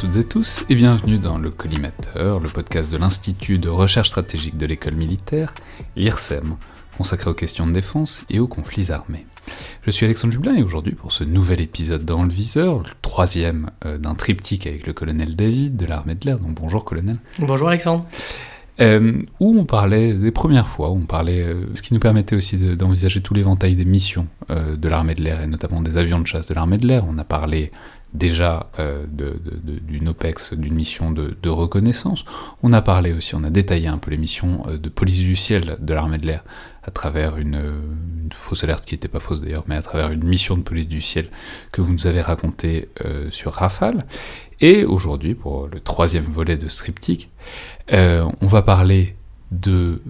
Toutes et tous et bienvenue dans le Collimateur, le podcast de l'Institut de recherche stratégique de l'école militaire, l'IRSEM, consacré aux questions de défense et aux conflits armés. Je suis Alexandre Jublin et aujourd'hui pour ce nouvel épisode dans le viseur, le troisième euh, d'un triptyque avec le colonel David de l'armée de l'air. Donc bonjour colonel. Bonjour Alexandre. Euh, où on parlait des premières fois, on parlait, euh, ce qui nous permettait aussi d'envisager tout l'éventail des missions de l'armée de l'air et notamment des avions de chasse de l'armée de l'air. On a parlé déjà euh, d'une OPEX, d'une mission de, reconnaissance. On a parlé aussi, on a détaillé un peu les missions euh, de police du ciel de l'armée de l'air à travers une, fausse alerte qui n'était pas fausse d'ailleurs, mais à travers une mission de police du ciel que vous nous avez racontée euh, sur Rafale. Et aujourd'hui, pour le troisième volet de Striptyque, on va parler de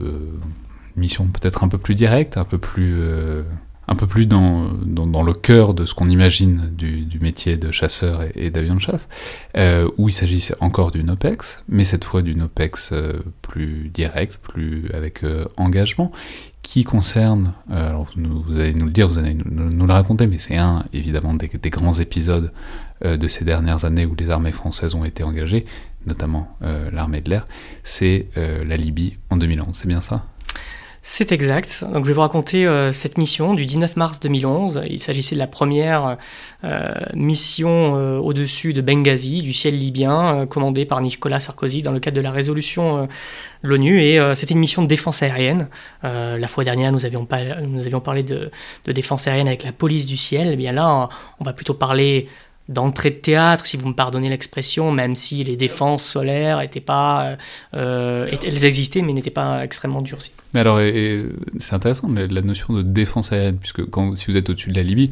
mission peut-être un peu plus directe, un peu plus un peu plus dans, le cœur de ce qu'on imagine du, métier de chasseur et, d'avion de chasse, euh, où il s'agissait encore d'une OPEX, mais cette fois d'une OPEX euh, plus directe, plus avec euh, engagement, qui concerne, alors vous, allez nous le dire, vous allez nous, nous le raconter, mais c'est un évidemment des, des grands épisodes de ces dernières années où les armées françaises ont été engagées, notamment l'armée de l'air, c'est la Libye en 2011, c'est bien ça? C'est exact. Donc, je vais vous raconter euh, cette mission du 19 mars 2011. Il s'agissait de la première euh, mission euh, au-dessus de Benghazi, du ciel libyen, commandée par Nicolas Sarkozy dans le cadre de la résolution l'ONU. C'était une mission de défense aérienne. la fois dernière, nous avions, parlé de, défense aérienne avec la police du ciel. Eh bien là, on va plutôt parler d'entrée de théâtre, si vous me pardonnez l'expression, même si les défenses solaires étaient pas, euh, elles existaient mais n'étaient pas extrêmement durcies. Mais alors, c'est intéressant la, notion de défense aérienne, puisque quand, si vous êtes au-dessus de la Libye,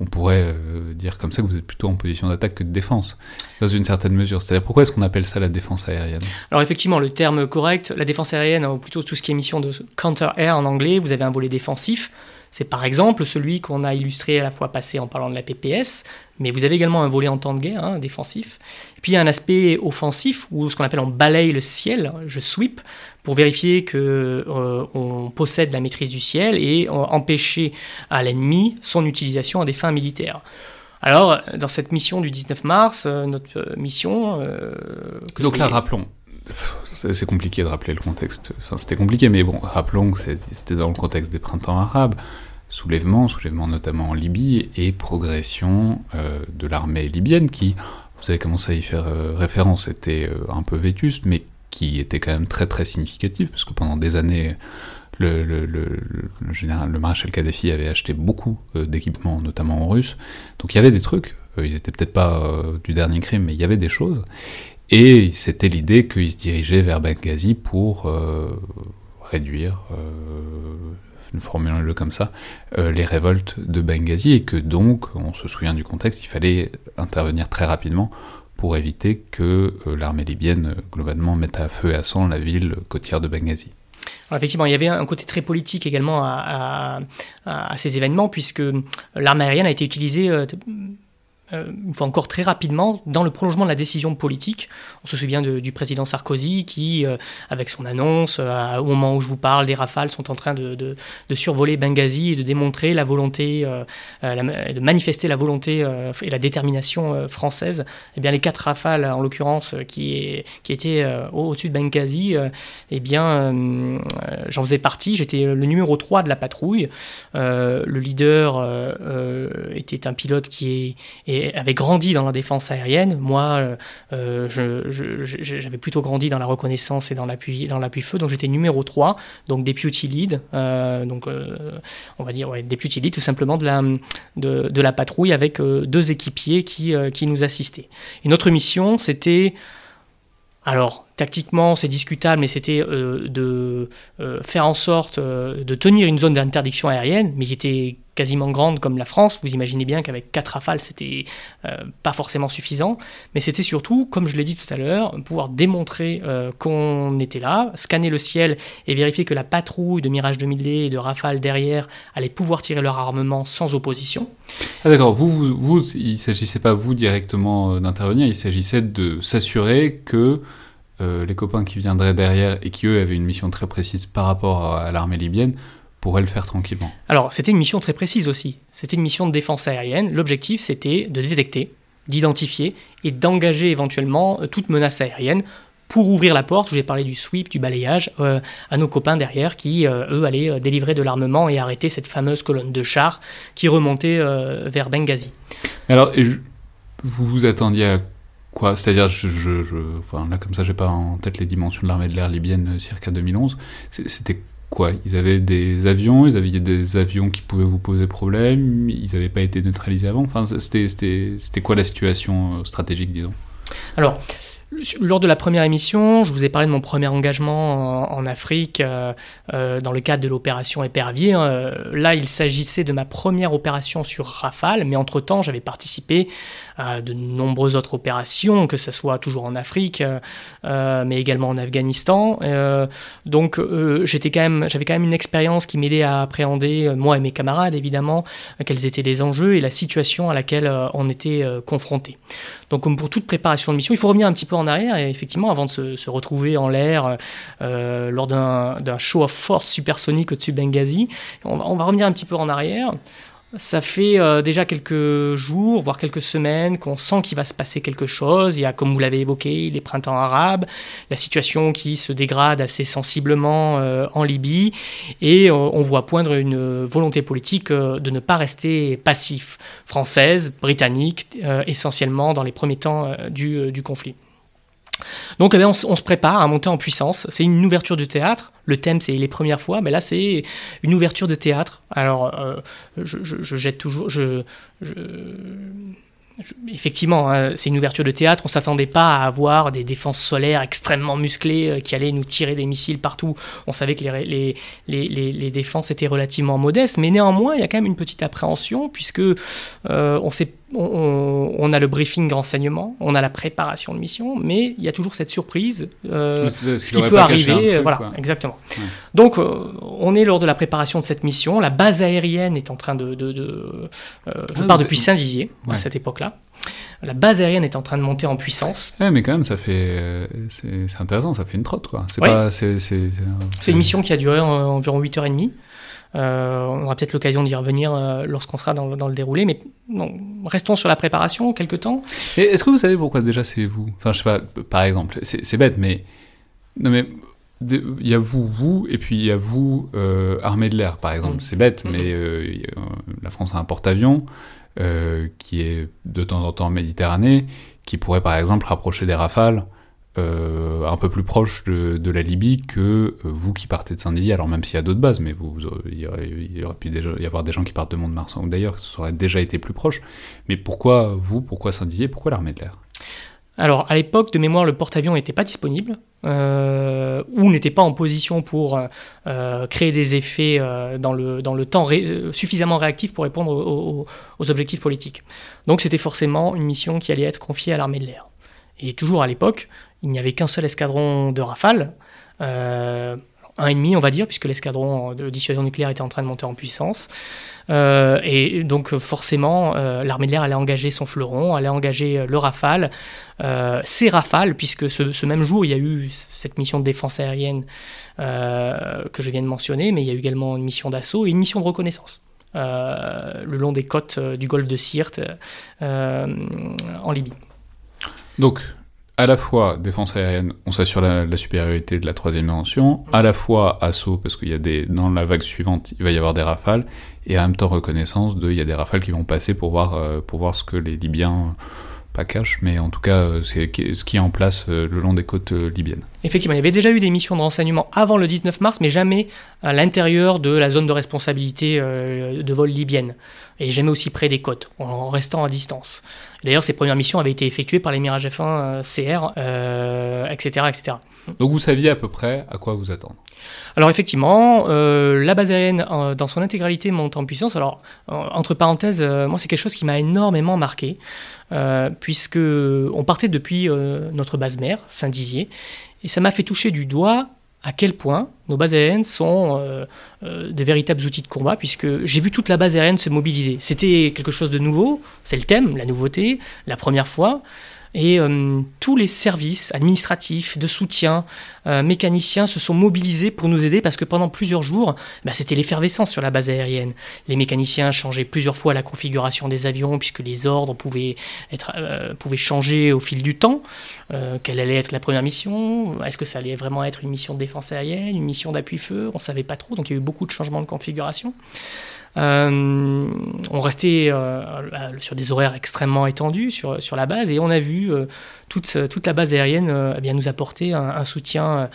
on pourrait euh, dire comme ça que vous êtes plutôt en position d'attaque que de défense, dans une certaine mesure. C'est-à-dire pourquoi est-ce qu'on appelle ça la défense aérienne? Alors effectivement, le terme correct, la défense aérienne, ou plutôt tout ce qui est mission de counter-air en anglais, vous avez un volet défensif, c'est par exemple celui qu'on a illustré à la fois passé en parlant de la PPS, mais vous avez également un volet en temps de guerre, hein, défensif. Et puis il y a un aspect offensif, où ce qu'on appelle on balaye le ciel, je sweep, pour vérifier qu'on euh, possède la maîtrise du ciel et empêcher à l'ennemi son utilisation à des fins militaires. Alors, dans cette mission du 19 mars, euh, notre euh, mission... Donc là, rappelons, c'est compliqué de rappeler le contexte. Enfin, c'était compliqué, mais bon, rappelons que c'était dans le contexte des printemps arabes, soulèvement, soulèvement notamment en Libye, et progression euh, de l'armée libyenne qui, vous avez commencé à y faire euh, référence, était euh, un peu vétuste, mais qui était quand même très très significative, parce que pendant des années, le, général, le maréchal Kadhafi avait acheté beaucoup d'équipements, notamment en russe, donc il y avait des trucs, ils étaient peut-être pas du dernier crime, mais il y avait des choses, et c'était l'idée qu'il se dirigeait vers Benghazi pour euh, réduire, euh, formulons-le comme ça, euh, les révoltes de Benghazi, et que donc, on se souvient du contexte, il fallait intervenir très rapidement pour éviter que euh, l'armée libyenne, globalement, mette à feu et à sang la ville côtière de Benghazi. effectivement, il y avait un côté très politique également à, à ces événements, puisque l'armée aérienne a été utilisée euh, encore très rapidement, dans le prolongement de la décision politique. On se souvient du président Sarkozy qui, euh, avec son annonce, euh, au moment où je vous parle, des rafales sont en train de, survoler Benghazi et de démontrer la volonté, de manifester la volonté et la détermination française. Eh bien, les quatre rafales, en l'occurrence, qui, qui étaient au-dessus de Benghazi, eh bien, j'en faisais partie. J'étais le numéro 3 de la patrouille. le leader était un pilote qui est avait grandi dans la défense aérienne. Moi, euh, j'avais plutôt grandi dans la reconnaissance et dans l'appui, dans l'appui feu. Donc j'étais numéro 3, donc deputy lead, euh, donc euh, on va dire ouais, deputy lead tout simplement de la, de la patrouille avec deux équipiers qui, qui nous assistaient. Et notre mission, c'était alors, tactiquement, c'est discutable, mais c'était de faire en sorte de tenir une zone d'interdiction aérienne, mais qui était quasiment grande comme la France, vous imaginez bien qu'avec quatre rafales, c'était euh, pas forcément suffisant, mais c'était surtout, comme je l'ai dit tout à l'heure, pouvoir démontrer euh, qu'on était là, scanner le ciel et vérifier que la patrouille de Mirage 2000D et de Rafale derrière allait pouvoir tirer leur armement sans opposition. Ah d'accord, vous, vous, vous, il s'agissait pas vous directement euh, d'intervenir, il s'agissait de s'assurer que les copains qui viendraient derrière et qui eux avaient une mission très précise par rapport à l'armée libyenne pourrait le faire tranquillement. Alors, c'était une mission très précise aussi. C'était une mission de défense aérienne. L'objectif, c'était de détecter d'identifier et d'engager éventuellement toute menace aérienne pour ouvrir la porte, je vous ai parlé du sweep, du balayage, à nos copains derrière qui, eux, allaient délivrer de l'armement et arrêter cette fameuse colonne de chars qui remontait vers Benghazi. Alors, vous vous attendiez à C'est-à-dire, je, je, enfin, là, comme ça, j'ai pas en tête les dimensions de l'armée de l'air libyenne circa 2011. C'était quoi? Ils avaient des avions, ils avaient des avions qui pouvaient vous poser problème, ils n'avaient pas été neutralisés avant? Enfin, c'était quoi la situation euh, stratégique, disons? Alors, lors de la première émission, je vous ai parlé de mon premier engagement en, Afrique euh, euh, dans le cadre de l'opération Épervier. Hein. là, il s'agissait de ma première opération sur Rafale, mais entre-temps, j'avais participé à de nombreuses autres opérations, que ce soit toujours en Afrique, euh, mais également en Afghanistan. donc, j'avais quand même une expérience qui m'aidait à appréhender, moi et mes camarades évidemment, quels étaient les enjeux et la situation à laquelle on était confrontés. Donc, comme pour toute préparation de mission, il faut revenir un petit peu en arrière et effectivement, avant de se, retrouver en l'air euh, lors d'un show of force supersonique au-dessus de Benghazi, on va, revenir un petit peu en arrière. Ça fait euh, déjà quelques jours, voire quelques semaines, qu'on sent qu'il va se passer quelque chose. Il y a, comme vous l'avez évoqué, les printemps arabes, la situation qui se dégrade assez sensiblement euh, en Libye, et on voit poindre une volonté politique de ne pas rester passif, française, britannique, essentiellement dans les premiers temps du conflit. Donc eh on, se prépare à monter en puissance. C'est une ouverture de théâtre. Le thème, c'est les premières fois, mais là, c'est une ouverture de théâtre. Alors, euh, je, jette toujours. Effectivement, hein, c'est une ouverture de théâtre. On s'attendait pas à avoir des défenses solaires extrêmement musclées euh, qui allaient nous tirer des missiles partout. On savait que les, défenses étaient relativement modestes, mais néanmoins, il y a quand même une petite appréhension puisque euh, on sait on, a le briefing renseignement, on a la préparation de mission, mais il y a toujours cette surprise, euh, ce, qui peut arriver. voilà, exactement. Donc, euh, on est lors de la préparation de cette mission. La base aérienne est en train de. de, euh, je ah, pars depuis Saint-Dizier à cette époque-là. La base aérienne est en train de monter en puissance. mais quand même, ça fait. C'est intéressant, ça fait une trotte, quoi. C'est une mission qui a duré environ 8h30. Euh, on aura peut-être l'occasion d'y revenir euh, lorsqu'on sera dans, le déroulé, mais restons sur la préparation quelques temps. Est-ce que vous savez pourquoi déjà c'est vous? Enfin, je sais pas, par exemple, c'est bête, mais. Non, mais. Il y a vous, vous, et puis il y a vous, euh, armée de l'air, par exemple. Mm. C'est bête, mais la France a un porte-avions qui est de temps en temps en Méditerranée, qui pourrait par exemple rapprocher des rafales euh, un peu plus proche de, la Libye que euh, vous qui partez de Saint-Dizier, alors même s'il y a d'autres bases, mais il, y aurait, pu y avoir des gens qui partent de Mont-de-Marsan, ou d'ailleurs, ça aurait déjà été plus proche. Mais pourquoi vous, pourquoi Saint-Dizier, pourquoi l'armée de l'air? Alors, à l'époque, de mémoire, le porte-avions n'était pas disponible, euh, ou n'était pas en position pour créer des effets dans le temps suffisamment réactif pour répondre aux objectifs politiques. Donc, c'était forcément une mission qui allait être confiée à l'armée de l'air. Et toujours à l'époque, il n'y avait qu'un seul escadron de Rafale, euh, un et demi on va dire, puisque l'escadron de dissuasion nucléaire était en train de monter en puissance. Euh, et donc forcément, euh, l'armée de l'air allait engager son fleuron, allait engager le Rafale, ses Rafales, puisque ce, même jour, il y a eu cette mission de défense aérienne que je viens de mentionner, mais il y a eu également une mission d'assaut et une mission de reconnaissance. le long des côtes du golfe de Sirte en Libye. Donc, à la fois défense aérienne, on s'assure la, supériorité de la troisième dimension, à la fois assaut, parce qu'il y a des, dans la vague suivante, il va y avoir des rafales, et en même temps reconnaissance de, il y a des rafales qui vont passer pour voir, euh, pour voir ce que les Libyens cache, mais en tout cas, euh, c'est ce qui est en place euh, le long des côtes euh, libyennes. Effectivement, il y avait déjà eu des missions de renseignement avant le 19 mars, mais jamais à l'intérieur de la zone de responsabilité de vol libyenne, et jamais aussi près des côtes, en restant à distance. D'ailleurs, ces premières missions avaient été effectuées par les Mirage F1 CR, etc., etc. Donc vous saviez à peu près à quoi vous attendre alors effectivement, euh, la base aérienne dans son intégralité monte en puissance. Alors entre parenthèses, euh, moi c'est quelque chose qui m'a énormément marqué, euh, puisque on partait depuis notre base mère, Saint-Dizier, et ça m'a fait toucher du doigt à quel point nos bases aériennes sont de véritables outils de combat, puisque j'ai vu toute la base aérienne se mobiliser. C'était quelque chose de nouveau, c'est le thème, la nouveauté, la première fois. Et euh, tous les services administratifs, de soutien, euh, mécaniciens se sont mobilisés pour nous aider parce que pendant plusieurs jours, bah, c'était l'effervescence sur la base aérienne. Les mécaniciens changeaient plusieurs fois la configuration des avions puisque les ordres pouvaient, être, euh, pouvaient changer au fil du temps. quelle allait être la première mission? Est-ce que ça allait vraiment être une mission de défense aérienne, une mission d'appui-feu? On ne savait pas trop, donc il y a eu beaucoup de changements de configuration. Euh, on restait euh, sur des horaires extrêmement étendus sur, sur la base et on a vu euh, toute, toute la base aérienne eh bien, nous apporter un, soutien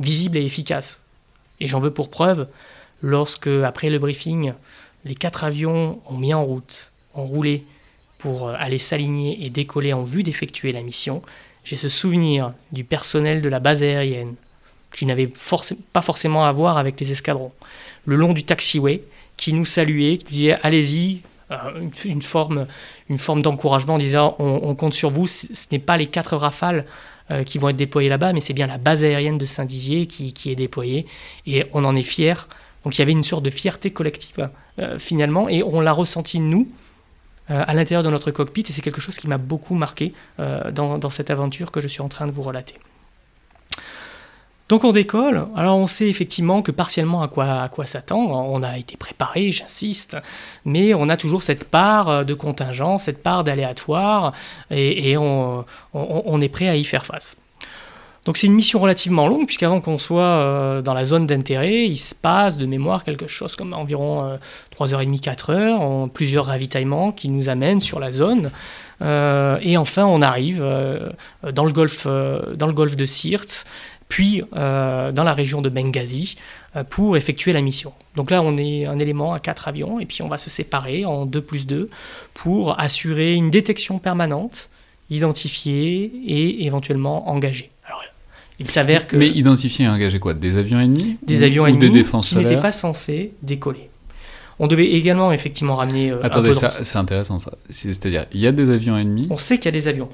visible et efficace. Et j'en veux pour preuve lorsque, après le briefing, les quatre avions ont mis en route, ont roulé pour aller s'aligner et décoller en vue d'effectuer la mission, j'ai ce souvenir du personnel de la base aérienne qui n'avait pas forcément à voir avec les escadrons, le long du taxiway, qui nous saluait, qui disait allez-y, euh, une, forme, une forme d'encouragement en disant on, compte sur vous, ce n'est pas les quatre rafales euh, qui vont être déployées là-bas, mais c'est bien la base aérienne de Saint-Dizier qui, est déployée, et on en est fiers. Donc il y avait une sorte de fierté collective euh, finalement, et on l'a ressenti nous, à l'intérieur de notre cockpit, et c'est quelque chose qui m'a beaucoup marqué dans cette aventure que je suis en train de vous relater. Donc on décolle, alors on sait effectivement que partiellement à quoi, à quoi s'attendre, on a été préparé, j'insiste, mais on a toujours cette part de contingent, cette part d'aléatoire, et, on, est prêt à y faire face. Donc c'est une mission relativement longue, puisqu'avant qu'on soit euh, dans la zone d'intérêt, il se passe de mémoire quelque chose comme environ 3h30, 4h, en plusieurs ravitaillements qui nous amènent sur la zone. Euh, et enfin, on arrive euh, dans, le golfe, dans le golfe de Sirte, puis euh, dans la région de Benghazi euh, pour effectuer la mission. Donc là, on est un élément à quatre avions et puis on va se séparer en 2 plus 2 pour assurer une détection permanente, identifier et éventuellement engager. Alors, il s'avère que... Mais identifier et engager quoi? Des avions ennemis Des avions ennemis des qui n'étaient pas censés décoller. On devait également effectivement ramener. Euh, Attendez, c'est intéressant ça. C'est-à-dire, il y a des avions ennemis. On sait qu'il y a des avions.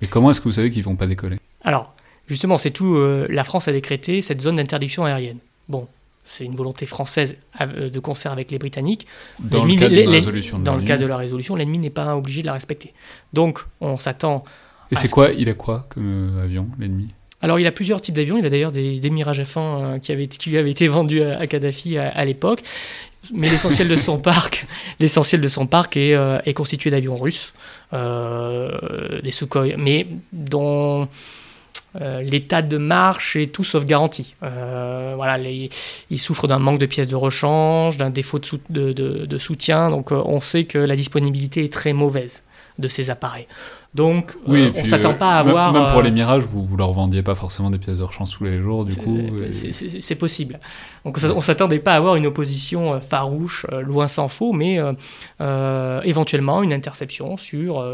Mais comment est-ce que vous savez qu'ils vont pas décoller? Alors, Justement, c'est tout. Euh, la France a décrété cette zone d'interdiction aérienne. Bon, c'est une volonté française euh, de concert avec les Britanniques. Dans le cas de la résolution. Dans le cas de la résolution, l'ennemi n'est pas obligé de la respecter. Donc, on s'attend. Et c'est quoi Il a quoi comme euh, avion, l'ennemi? Alors, il a plusieurs types d'avions. Il a d'ailleurs des, des, Mirage F1 qui, avaient, qui lui avaient été vendus à, Kadhafi à, l'époque. Mais l'essentiel de son parc, l'essentiel de son parc est, est constitué d'avions russes, des Sukhoi, mais dont euh, l'état de marche est tout sauf garanti. Euh, voilà, les, ils souffrent d'un manque de pièces de rechange, d'un défaut de, de, soutien, donc euh, on sait que la disponibilité est très mauvaise de ces appareils. Donc, on ne s'attend pas à avoir. Même pour les Mirages, vous ne leur vendiez pas forcément des pièces de rechange tous les jours, du coup. C'est possible. Donc, on ne s'attendait pas à avoir une opposition farouche, loin s'en faut, mais éventuellement une interception sur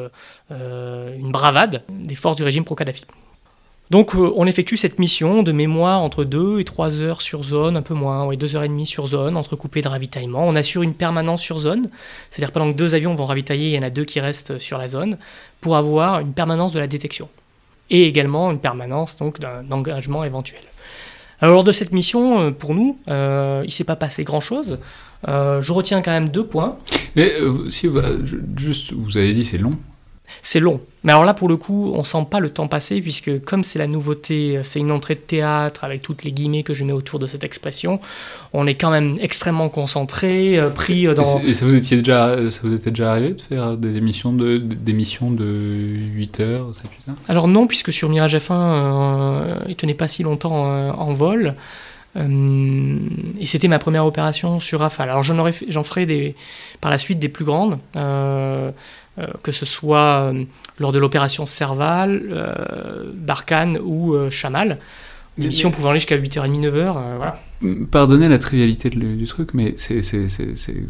une bravade des forces du régime pro-Kadhafi. Donc euh, on effectue cette mission de mémoire entre 2 et 3 heures sur zone, un peu moins, ouais, 2 heures et demie sur zone, entrecoupées de ravitaillement. On assure une permanence sur zone, c'est-à-dire pendant que deux avions vont ravitailler, il y en a deux qui restent sur la zone, pour avoir une permanence de la détection. Et également une permanence donc d'un engagement éventuel. Alors lors de cette mission, euh, pour nous, euh, il ne s'est pas passé grand-chose. je retiens quand même deux points. Mais si, juste, vous avez dit c'est long c'est long. Mais alors là, pour le coup, on sent pas le temps passer, puisque comme c'est la nouveauté, c'est une entrée de théâtre, avec toutes les guillemets que je mets autour de cette expression, on est quand même extrêmement concentré, euh, pris euh, dans... Et ça vous, étiez déjà, ça vous était déjà arrivé de faire des émissions de, des missions de 8 heures, 7, Alors non, puisque sur Mirage F1, euh, il tenait pas si longtemps en vol. et c'était ma première opération sur Rafale. Alors j'en ferai des, par la suite des plus grandes. Euh, que ce soit euh, lors de l'opération Serval, euh, Barkhane ou Chamal. L'émission pouvant aller jusqu'à 8h30, 9h. voilà. Pardonnez la trivialité du truc, mais c'est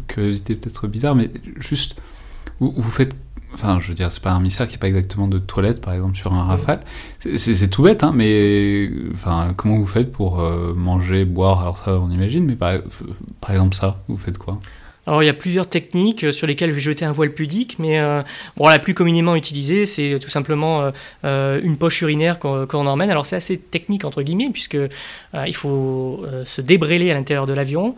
curiosité peut-être bizarre, mais juste, vous, vous faites enfin je veux dire c'est pas un missile qui n'a pas exactement de toilette par exemple sur un rafale c'est tout bête hein mais enfin comment vous faites pour manger boire? Alors ça on imagine mais par, par exemple ça vous faites quoi? Alors il y a plusieurs techniques euh, sur lesquelles je vais jeter un voile pudique, mais euh, la plus communément utilisée, c'est tout simplement euh, une poche urinaire qu'on emmène. Alors c'est assez technique entre guillemets, puisque il faut se débréler à l'intérieur de l'avion,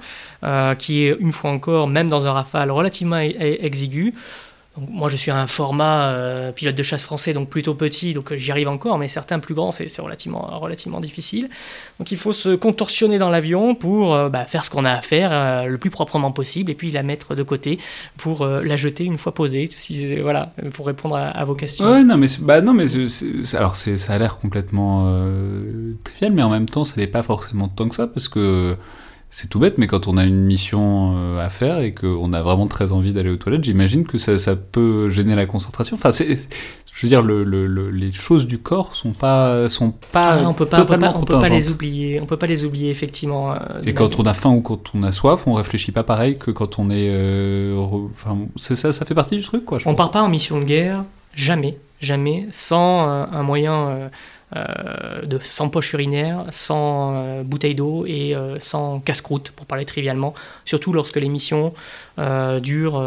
qui est une fois encore, même dans un rafale relativement e-, exigu, Moi, je suis un format euh, pilote de chasse français, donc plutôt petit, donc euh, j'y arrive encore, mais certains plus grands, c'est relativement, difficile. Donc il faut se contorsionner dans l'avion pour euh, bah, faire ce qu'on a à faire le plus proprement possible, et puis la mettre de côté pour la jeter une fois posée, voilà, pour répondre à, vos questions. Ouais, non, mais, bah, alors ça a l'air complètement trivial, mais en même temps, ça n'est pas forcément tant que ça, parce que c'est tout bête, mais quand on a une mission euh, à faire et qu'on a vraiment très envie d'aller aux toilettes, j'imagine que ça, ça, peut gêner la concentration. Enfin, c'est, je veux dire, le, le, les choses du corps sont pas, sont pas ah, on peut pas, totalement on peut pas, les oublier. On peut pas les oublier effectivement. Euh, et quand on a faim ou quand on a soif, on réfléchit pas pareil que quand on est. Euh, enfin, c'est ça, ça fait partie du truc, quoi. Je on part pas en mission de guerre, jamais, jamais, sans un moyen de, sans poche urinaire, sans euh, bouteille d'eau et euh, sans casse-croûte, pour parler trivialement, surtout lorsque l'émission dure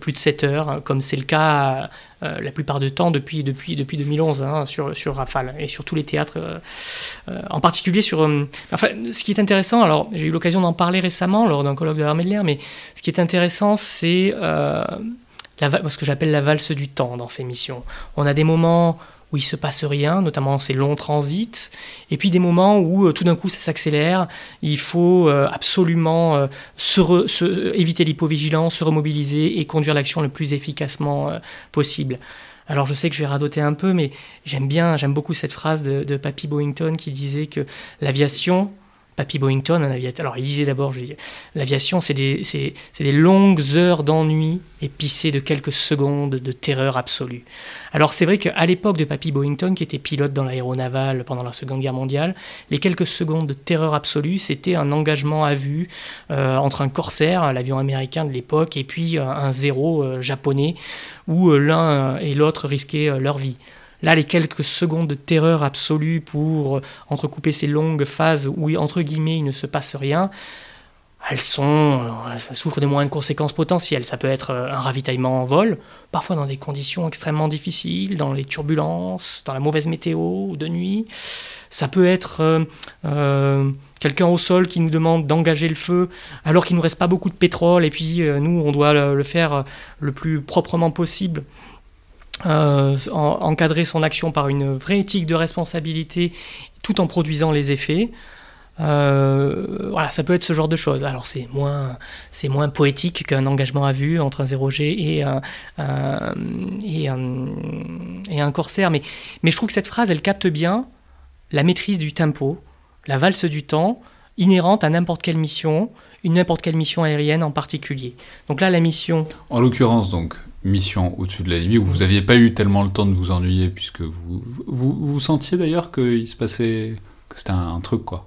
plus de 7 heures, comme c'est le cas la plupart du temps depuis, depuis, depuis 2011 hein, sur, sur Rafale et sur tous les théâtres, en particulier sur... enfin, ce qui est intéressant, alors j'ai eu l'occasion d'en parler récemment lors d'un colloque de l'armée de l'air, mais ce qui est intéressant, c'est ce que j'appelle la valse du temps dans ces missions. On a des moments où il se passe rien, notamment ces longs transits, et puis des moments où euh, tout d'un coup ça s'accélère, il faut euh, absolument euh, se, éviter l'hypovigilance, se remobiliser et conduire l'action le plus efficacement possible. Alors je sais que je vais radoter un peu, mais j'aime bien, j'aime beaucoup cette phrase de, de Papy Boyington qui disait que l'aviation, Papy Boyington, un aviateur. Alors, il disait d'abord, l'aviation, c'est des, longues heures d'ennui épicées de quelques secondes de terreur absolue. Alors, c'est vrai qu'à l'époque de Papy Boyington, qui était pilote dans l'aéronaval pendant la Seconde Guerre mondiale, les quelques secondes de terreur absolue, c'était un engagement à vue euh, entre un corsaire, l'avion américain de l'époque, et puis euh, un zéro euh, japonais, où l'un et l'autre risquaient leur vie. Là, les quelques secondes de terreur absolue pour euh, entrecouper ces longues phases où, entre guillemets, il ne se passe rien, elles sont, euh, elles souffrent de moins de conséquences potentielles. Ça peut être euh, un ravitaillement en vol, parfois dans des conditions extrêmement difficiles, dans les turbulences, dans la mauvaise météo de nuit. Ça peut être quelqu'un au sol qui nous demande d'engager le feu alors qu'il nous reste pas beaucoup de pétrole et puis nous, on doit le faire le plus proprement possible euh, encadrer son action par une vraie éthique de responsabilité tout en produisant les effets. Euh, voilà, ça peut être ce genre de choses. Alors c'est moins, c'est moins poétique qu'un engagement à vue entre un 0G et un, et un, et un corsaire, mais, mais je trouve que cette phrase, elle capte bien la maîtrise du tempo, la valse du temps, inhérente à n'importe quelle mission, une n'importe quelle mission aérienne en particulier. Donc là, la mission... En l'occurrence, donc, mission au-dessus de la limite, où vous n'aviez pas eu tellement le temps de vous ennuyer, puisque vous vous, vous sentiez d'ailleurs qu'il se passait, que c'était un, truc, quoi.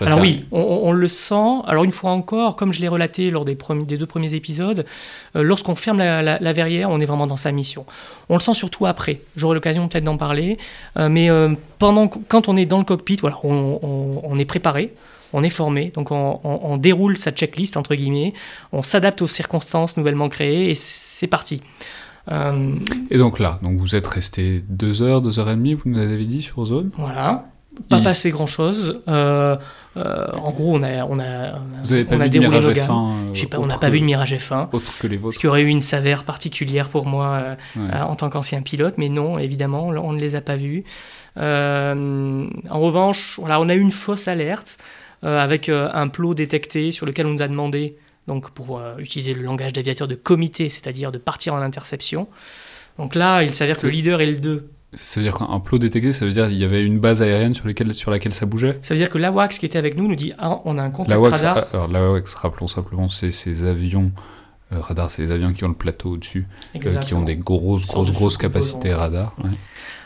Alors oui, on, le sent. Alors une fois encore, comme je l'ai relaté lors des, premiers, des, deux premiers épisodes, euh, lorsqu'on ferme la, verrière, on est vraiment dans sa mission. On le sent surtout après. J'aurai l'occasion peut-être d'en parler. Euh, mais euh, pendant, quand on est dans le cockpit, voilà, on, on est préparé on est formé, donc on, déroule sa checklist, entre guillemets, on s'adapte aux circonstances nouvellement créées et c'est parti. Euh, et donc là, donc vous êtes resté deux heures, deux heures et demie, vous nous avez dit sur zone Voilà, pas passé grand chose. Euh, euh, en gros, on a, on a, vous avez pas vu déroulé de Mirage F1 pas, on n'a pas vu de Mirage F1. Autre que les vôtres. Ce qui aurait eu une saveur particulière pour moi en tant qu'ancien pilote, mais non, évidemment, on ne les a pas vus. en revanche, voilà, on a eu une fausse alerte. Euh, avec euh, un plot détecté sur lequel on nous a demandé, donc pour euh, utiliser le langage d'aviateur, de comité, c'est-à-dire de partir en interception. Donc là, il s'avère que le leader et le 2 ça veut dire qu'un plot détecté, ça veut dire qu'il y avait une base aérienne sur, sur laquelle ça bougeait? Ça veut dire que l'AWACS qui était avec nous nous dit Ah, on a un contact radar. Alors l'AWACS, rappelons simplement, c'est ces avions radar, c'est les avions qui ont le plateau au-dessus, qui ont des grosses, grosses, grosses capacités radar.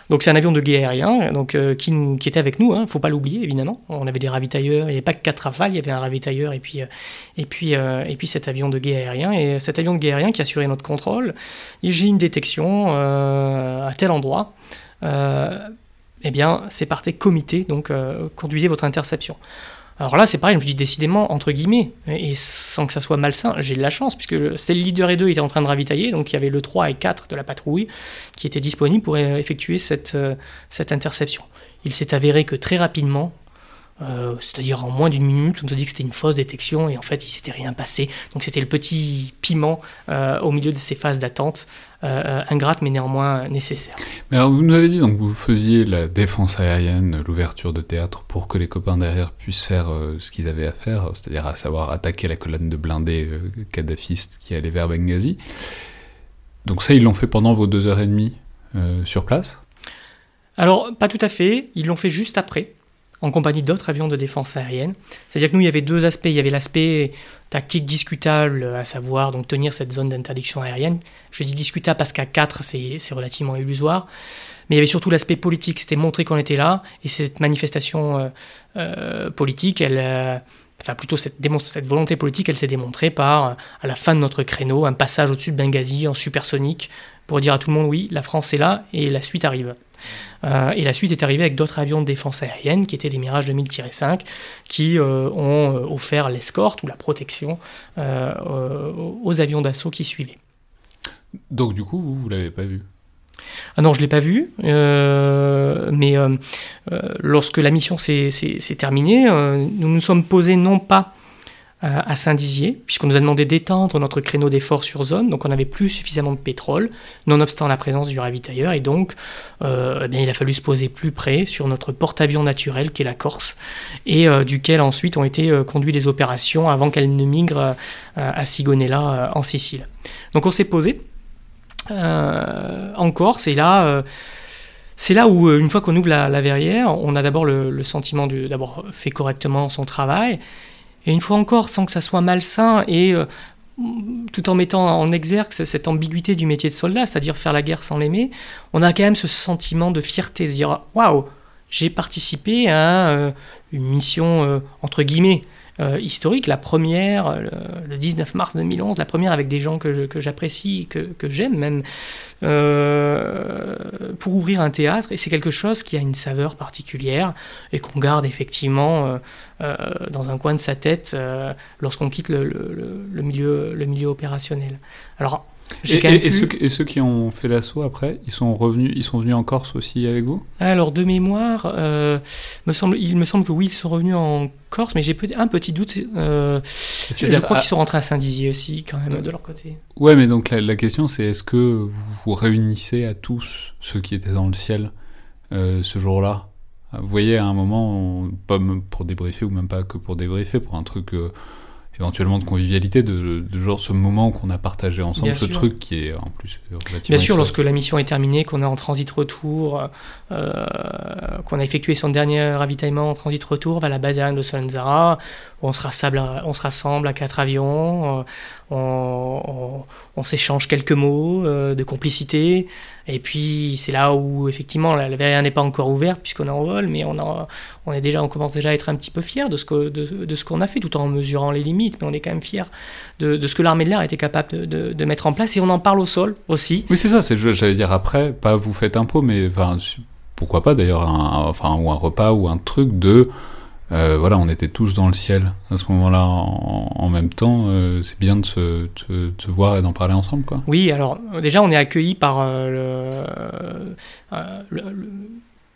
Donc c'est un avion de guet aérien donc, euh, qui, était avec nous, il hein, ne faut pas l'oublier évidemment. On avait des ravitailleurs, il n'y avait pas que quatre rafales, il y avait un ravitailleur et puis, euh, et, puis, euh, et puis cet avion de guet aérien. Et cet avion de guet aérien qui assurait notre contrôle, j'ai une détection à tel endroit. eh bien, c'est par tes comités, donc conduisez votre interception. Alors là, c'est pareil, je me dis décidément, entre guillemets, et sans que ça soit malsain, j'ai de la chance, puisque c'est le leader et 2 étaient en train de ravitailler, donc il y avait le 3 et 4 de la patrouille qui étaient disponibles pour effectuer cette, euh, cette interception. Il s'est avéré que très rapidement, c'est-à-dire en moins d'une minute, on te dit que c'était une fausse détection et en fait il s'était rien passé. Donc c'était le petit piment au milieu de ces phases d'attente, ingrate mais néanmoins nécessaire. Mais alors vous nous avez dit donc vous faisiez la défense aérienne, l'ouverture de théâtre pour que les copains derrière puissent faire ce qu'ils avaient à faire, c'est-à-dire à savoir attaquer la colonne de blindés kadhafistes qui allait vers Benghazi. Donc ça ils l'ont fait pendant vos deux heures et demie sur place? Alors, pas tout à fait. Ils l'ont fait juste après, en compagnie d'autres avions de défense aérienne. C'est-à-dire que nous, il y avait deux aspects. Il y avait l'aspect tactique discutable, à savoir donc tenir cette zone d'interdiction aérienne. Je dis discutable parce qu'à 4, c'est relativement illusoire. Mais il y avait surtout l'aspect politique. C'était montrer qu'on était là. Et cette manifestation euh, euh, politique, elle. Euh, enfin plutôt cette, cette, volonté politique, elle s'est démontrée par, à la fin de notre créneau, un passage au-dessus de Benghazi en supersonique pour dire à tout le monde oui, la France est là et la suite arrive. Euh, et la suite est arrivée avec d'autres avions de défense aérienne qui étaient des Mirage 2000-5 qui euh, ont euh, offert l'escorte ou la protection aux avions d'assaut qui suivaient. Donc du coup, vous, vous l'avez pas vu? Ah non, je ne l'ai pas vu, mais lorsque la mission s'est terminée, nous nous sommes posés non pas à Saint-Dizier, puisqu'on nous a demandé d'étendre notre créneau d'effort sur zone, donc on n'avait plus suffisamment de pétrole, nonobstant la présence du ravitailleur, et donc euh, eh il a fallu se poser plus près sur notre porte-avions naturel qui est la Corse, et euh, duquel ensuite ont été euh, conduites les opérations avant qu'elles ne migrent à Sigonella en Sicile. Donc on s'est posé en Corse, et là c'est là où, une fois qu'on ouvre la, verrière, on a d'abord le, sentiment d'avoir fait correctement son travail, et une fois encore, sans que ça soit malsain et euh, tout en mettant en exergue cette ambiguïté du métier de soldat, c'est-à-dire faire la guerre sans l'aimer, on a quand même ce sentiment de fierté, de dire waouh, j'ai participé à euh, une mission euh, entre guillemets euh, historique. La première, euh, le, 19 mars 2011, la première avec des gens que, j'apprécie, que, que j'aime même, euh, pour ouvrir un théâtre. Et c'est quelque chose qui a une saveur particulière et qu'on garde effectivement dans un coin de sa tête lorsqu'on quitte le, le, milieu, le milieu opérationnel. Alors, et, ceux, qui ont fait l'assaut après, ils sont revenus, ils sont venus en Corse aussi avec vous? Alors de mémoire, euh, me semble, il me semble que oui, ils sont revenus en Corse, mais j'ai un petit doute. Euh, je, crois qu'ils sont rentrés à Saint-Dizier aussi, quand même, de leur côté. Ouais, mais donc la, question c'est est-ce que vous vous réunissez à tous ceux qui étaient dans le ciel euh, ce jour-là? Vous voyez, à un moment, pas pour débriefer ou même pas que pour débriefer, pour un truc éventuellement de convivialité, de, de genre ce moment qu'on a partagé ensemble, ce truc qui est en plus relativement... Bien sûr, lorsque la mission est terminée, qu'on est en transit-retour, euh, qu'on a effectué son dernier ravitaillement en transit-retour vers la base aérienne de Solenzara, on se rassemble, on se rassemble à quatre avions, on, s'échange quelques mots euh, de complicité, et puis c'est là où effectivement la, la n'est pas encore ouverte puisqu'on est en vol, mais on, est déjà, on commence déjà à être un petit peu fier de ce, de, ce qu'on a fait, tout en mesurant les limites, mais on est quand même fier de, ce que l'armée de l'air était capable de, mettre en place, et on en parle au sol aussi. Oui, c'est ça, c'est, j'allais dire après, pas vous faites un pot, mais pourquoi pas d'ailleurs, enfin, ou un repas ou un truc de euh, voilà, on était tous dans le ciel à ce moment-là en, même temps. Euh, c'est bien de se, voir et d'en parler ensemble, quoi. Oui, alors déjà, on est accueilli par euh, le,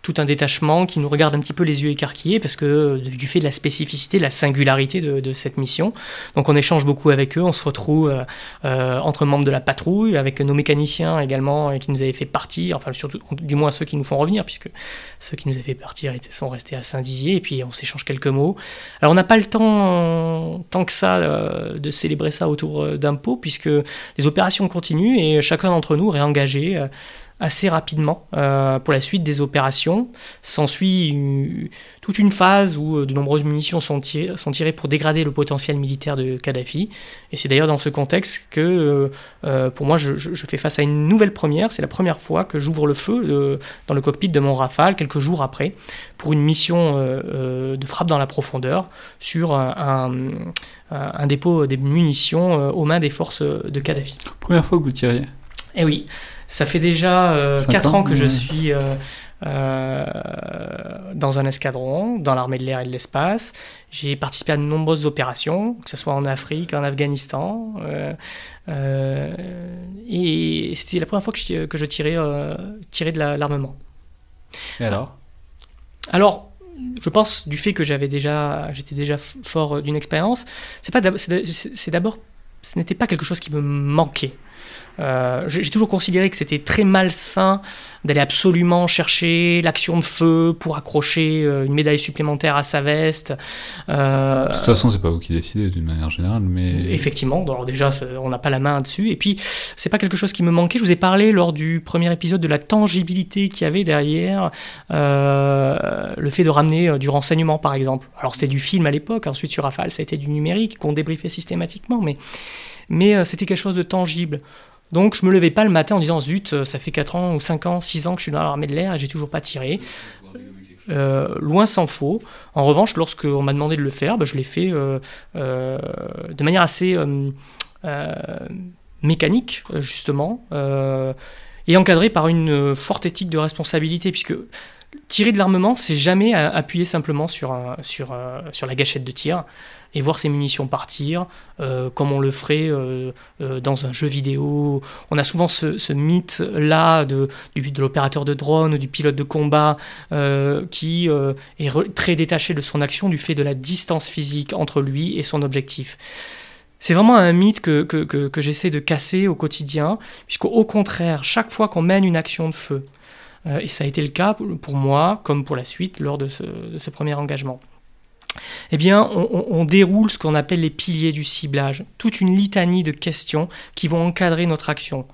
tout un détachement qui nous regarde un petit peu les yeux écarquillés parce que du fait de la spécificité, de la singularité de, cette mission. Donc on échange beaucoup avec eux, on se retrouve euh, euh, entre membres de la patrouille, avec nos mécaniciens également qui nous avaient fait partir, enfin surtout du moins ceux qui nous font revenir puisque ceux qui nous avaient fait partir sont restés à Saint-Dizier et puis on s'échange quelques mots. Alors on n'a pas le temps tant que ça euh, de célébrer ça autour d'un pot puisque les opérations continuent et chacun d'entre nous réengagé assez rapidement euh, pour la suite des opérations. S'ensuit toute une phase où euh, de nombreuses munitions sont tirées, sont tirées pour dégrader le potentiel militaire de Kadhafi. Et c'est d'ailleurs dans ce contexte que, euh, pour moi, je, fais face à une nouvelle première. C'est la première fois que j'ouvre le feu dans le cockpit de mon Rafale, quelques jours après, pour une mission de frappe dans la profondeur sur un, un dépôt des munitions aux mains des forces de Kadhafi. Première fois que vous tiriez Eh oui. Ça fait déjà euh, 4 ans, que je suis euh, euh, dans un escadron, dans l'armée de l'air et de l'espace. J'ai participé à de nombreuses opérations, que ce soit en Afrique, en Afghanistan. Euh, et c'était la première fois que je, que je tirais, tirais de l'armement. et alors? Alors, je pense du fait que j'avais déjà, j'étais déjà fort d'une expérience, c'est pas, c'est d'abord, ce n'était pas quelque chose qui me manquait. Euh, j'ai toujours considéré que c'était très malsain d'aller absolument chercher l'action de feu pour accrocher euh, une médaille supplémentaire à sa veste. Euh, de toute façon, c'est pas vous qui décidez d'une manière générale, mais effectivement. Alors déjà, on n'a pas la main dessus. Et puis, c'est pas quelque chose qui me manquait. Je vous ai parlé lors du premier épisode de la tangibilité qu'il y avait derrière le fait de ramener du renseignement, par exemple. Alors c'était du film à l'époque. Ensuite, sur Rafale, ça a été du numérique qu'on débriefait systématiquement, mais mais c'était quelque chose de tangible. Donc je me levais pas le matin en disant zut, euh, ça fait 4 ans ou 5 ans, 6 ans que je suis dans l'armée de l'air et j'ai toujours pas tiré. Euh, loin s'en faut. En revanche, lorsqu'on m'a demandé de le faire, bah, je l'ai fait euh, de manière assez mécanique, justement, et encadré par une forte éthique de responsabilité, puisque tirer de l'armement, c'est jamais appuyer simplement sur, sur, la gâchette de tir et voir ses munitions partir, euh, comme on le ferait euh, euh, dans un jeu vidéo. On a souvent ce, mythe-là de, de l'opérateur de drone, du pilote de combat, qui est très détaché de son action du fait de la distance physique entre lui et son objectif. C'est vraiment un mythe que, que, que, j'essaie de casser au quotidien, puisqu'au contraire, chaque fois qu'on mène une action de feu, et ça a été le cas pour moi, comme pour la suite, lors de ce, de ce premier engagement, eh bien, on, déroule ce qu'on appelle les piliers du ciblage, toute une litanie de questions qui vont encadrer notre action.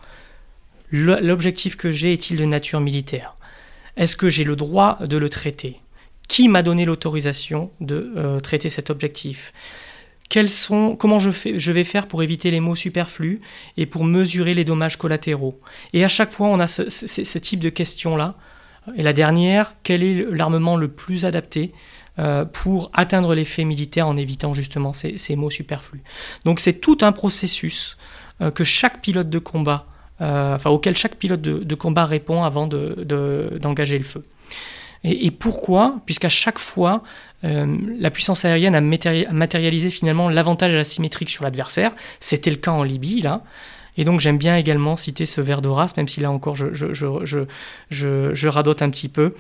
L'objectif que j'ai est-il de nature militaire? Est-ce que j'ai le droit de le traiter? Qui m'a donné l'autorisation de euh, traiter cet objectif? Quels sont, Comment je, vais faire pour éviter les mots superflus et pour mesurer les dommages collatéraux Et à chaque fois, on a ce, type de questions-là. Et la dernière, quel est l'armement le plus adapté euh, pour atteindre l'effet militaire en évitant justement ces, mots superflus. Donc c'est tout un processus euh, que chaque pilote de combat, euh, auquel chaque pilote de, combat répond avant d'engager le feu. Et, pourquoi Puisqu'à chaque fois, la puissance aérienne a matérialisé finalement l'avantage asymétrique sur l'adversaire. C'était le cas en Libye, là. Et donc j'aime bien également citer ce vers d'Horace, même si là encore je, radote un petit peu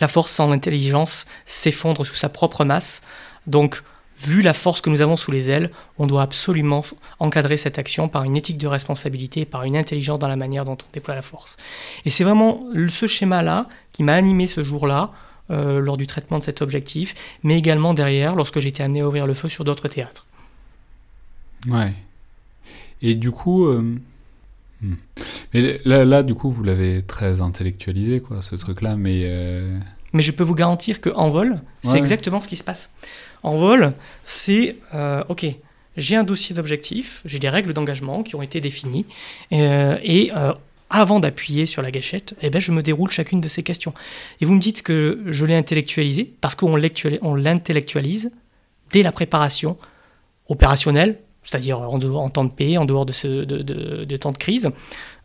la force sans intelligence s'effondre sous sa propre masse. Donc, vu la force que nous avons sous les ailes, on doit absolument encadrer cette action par une éthique de responsabilité, par une intelligence dans la manière dont on déploie la force. Et c'est vraiment ce schéma-là qui m'a animé ce jour-là, euh, lors du traitement de cet objectif, mais également derrière, lorsque j'ai été amené à ouvrir le feu sur d'autres théâtres. Ouais. Et du coup, euh, Hmm. Mais là, là, du coup, vous l'avez très intellectualisé, quoi, ce truc-là, mais... Euh, mais je peux vous garantir qu'en vol, c'est exactement ce qui se passe. En vol, c'est, euh, ok, j'ai un dossier d'objectifs, j'ai des règles d'engagement qui ont été définies, euh, et avant d'appuyer sur la gâchette, eh ben, je me déroule chacune de ces questions. Et vous me dites que je l'ai intellectualisé, parce qu'on l'intellectualise dès la préparation opérationnelle, c'est-à-dire en, temps de paix, en dehors de, de, temps de crise,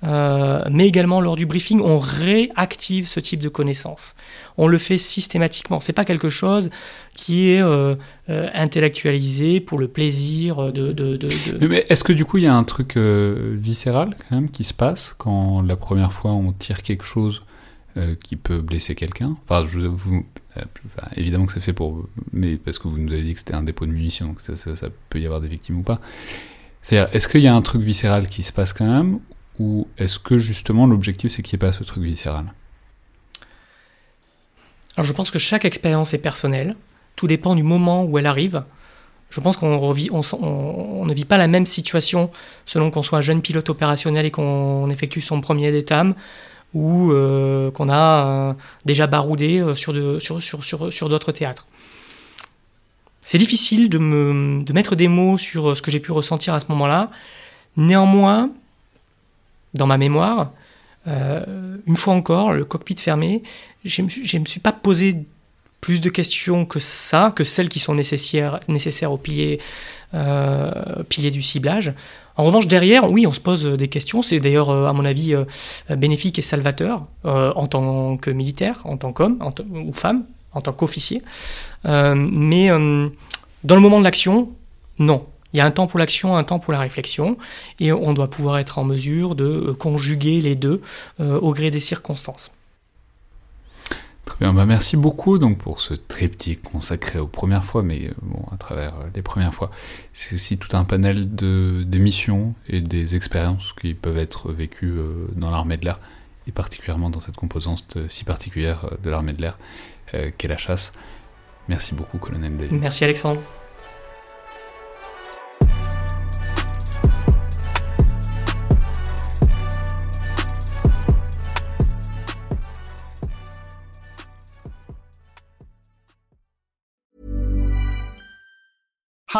euh, mais également lors du briefing, on réactive ce type de connaissances. On le fait systématiquement. C'est pas quelque chose qui est euh, euh, intellectualisé pour le plaisir de. Mais est-ce que du coup il y a un truc viscéral quand même qui se passe quand la première fois on tire quelque chose qui peut blesser quelqu'un Enfin, euh, évidemment que c'est fait pour. Mais parce que vous nous avez dit que c'était un dépôt de munitions, donc ça, peut y avoir des victimes ou pas. C'est-à-dire, est-ce qu'il y a un truc viscéral qui se passe quand même Ou est-ce que justement l'objectif c'est qu'il n'y ait pas ce truc viscéral? Alors je pense que chaque expérience est personnelle. Tout dépend du moment où elle arrive. Je pense qu'on on, ne vit pas la même situation selon qu'on soit un jeune pilote opérationnel et qu'on effectue son premier d'étame ou euh, qu'on a euh, déjà baroudé euh, sur, d'autres théâtres. C'est difficile de, me, de mettre des mots sur ce que j'ai pu ressentir à ce moment-là. Néanmoins, dans ma mémoire, une fois encore, le cockpit fermé, je ne me suis pas posé plus de questions que ça, que celles qui sont nécessaires, au pilier du ciblage. En revanche, derrière, oui, on se pose des questions. C'est d'ailleurs, euh, à mon avis, euh, bénéfique et salvateur euh, en tant que militaire, en tant qu'homme ou femme, en tant qu'officier. mais dans le moment de l'action, non. Il y a un temps pour l'action, un temps pour la réflexion, et on doit pouvoir être en mesure de conjuguer les deux au gré des circonstances. Très bien, bah merci beaucoup donc pour ce triptyque consacré aux premières fois, mais euh, bon, à travers euh, les premières fois. C'est aussi tout un panel de, des missions et des expériences qui peuvent être vécues euh, dans l'armée de l'air, et particulièrement dans cette composante si particulière de l'armée de l'air qu'est la chasse. Merci beaucoup, colonel David. Merci Alexandre.